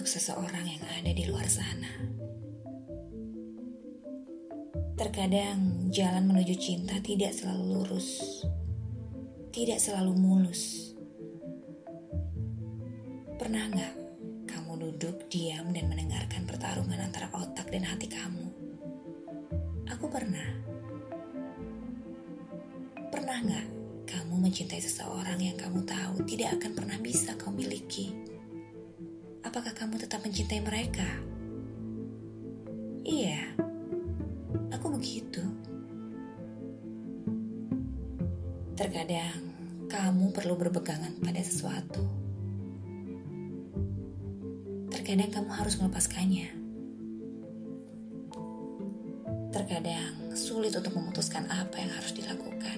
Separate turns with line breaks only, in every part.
untuk seseorang yang ada di luar sana. Terkadang jalan menuju cinta tidak selalu lurus, tidak selalu mulus. Pernah nggak kamu duduk diam dan mendengarkan pertarungan antara otak dan hati kamu? Aku pernah. Pernah nggak kamu mencintai seseorang yang kamu tahu tidak akan pernah bisa kau miliki? Apakah kamu tetap mencintai mereka? Iya, aku begitu. Terkadang kamu perlu berpegangan pada sesuatu. Terkadang kamu harus melepaskannya. Terkadang sulit untuk memutuskan apa yang harus dilakukan.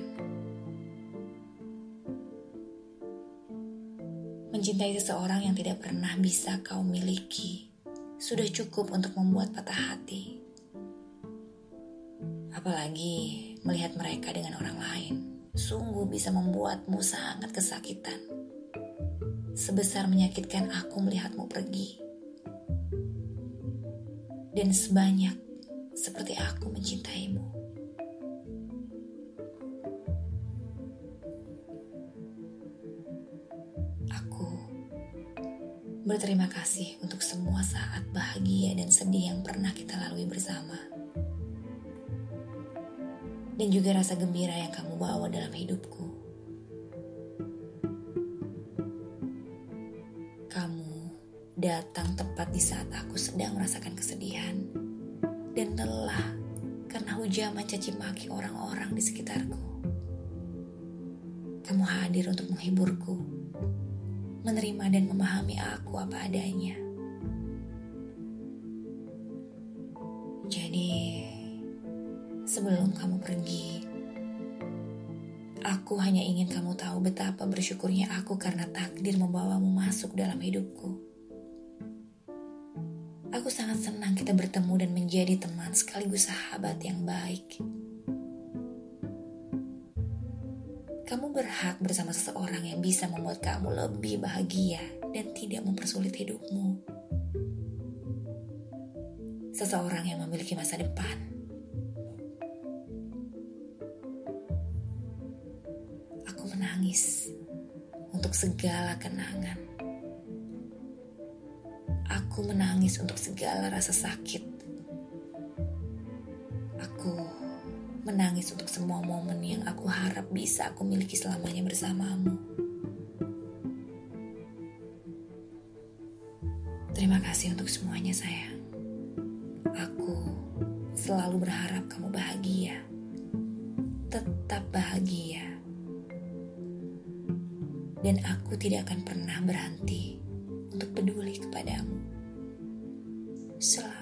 Mencintai seseorang yang tidak pernah bisa kau miliki sudah cukup untuk membuat patah hati. Apalagi melihat mereka dengan orang lain, sungguh bisa membuatmu sangat kesakitan. Sebesar menyakitkan aku melihatmu pergi. Dan sebanyak seperti aku mencintaimu. Berterima kasih untuk semua saat bahagia dan sedih yang pernah kita lalui bersama. Dan juga rasa gembira yang kamu bawa dalam hidupku. Kamu datang tepat di saat aku sedang merasakan kesedihan dan lelah karena hujaman caci maki orang-orang di sekitarku. Kamu hadir untuk menghiburku, menerima dan memahami aku apa adanya. Jadi, sebelum kamu pergi, aku hanya ingin kamu tahu betapa bersyukurnya aku karena takdir membawamu masuk dalam hidupku. Aku sangat senang kita bertemu dan menjadi teman sekaligus sahabat yang baik. Kamu berhak bersama seseorang yang bisa membuat kamu lebih bahagia dan tidak mempersulit hidupmu. Seseorang yang memiliki masa depan. Aku menangis untuk segala kenangan Aku menangis untuk segala rasa sakit. Menangis untuk semua momen yang aku harap bisa aku miliki selamanya bersamamu. Terima kasih untuk semuanya, sayang. Aku selalu berharap kamu bahagia, tetap bahagia, dan aku tidak akan pernah berhenti untuk peduli kepadamu. Selalu.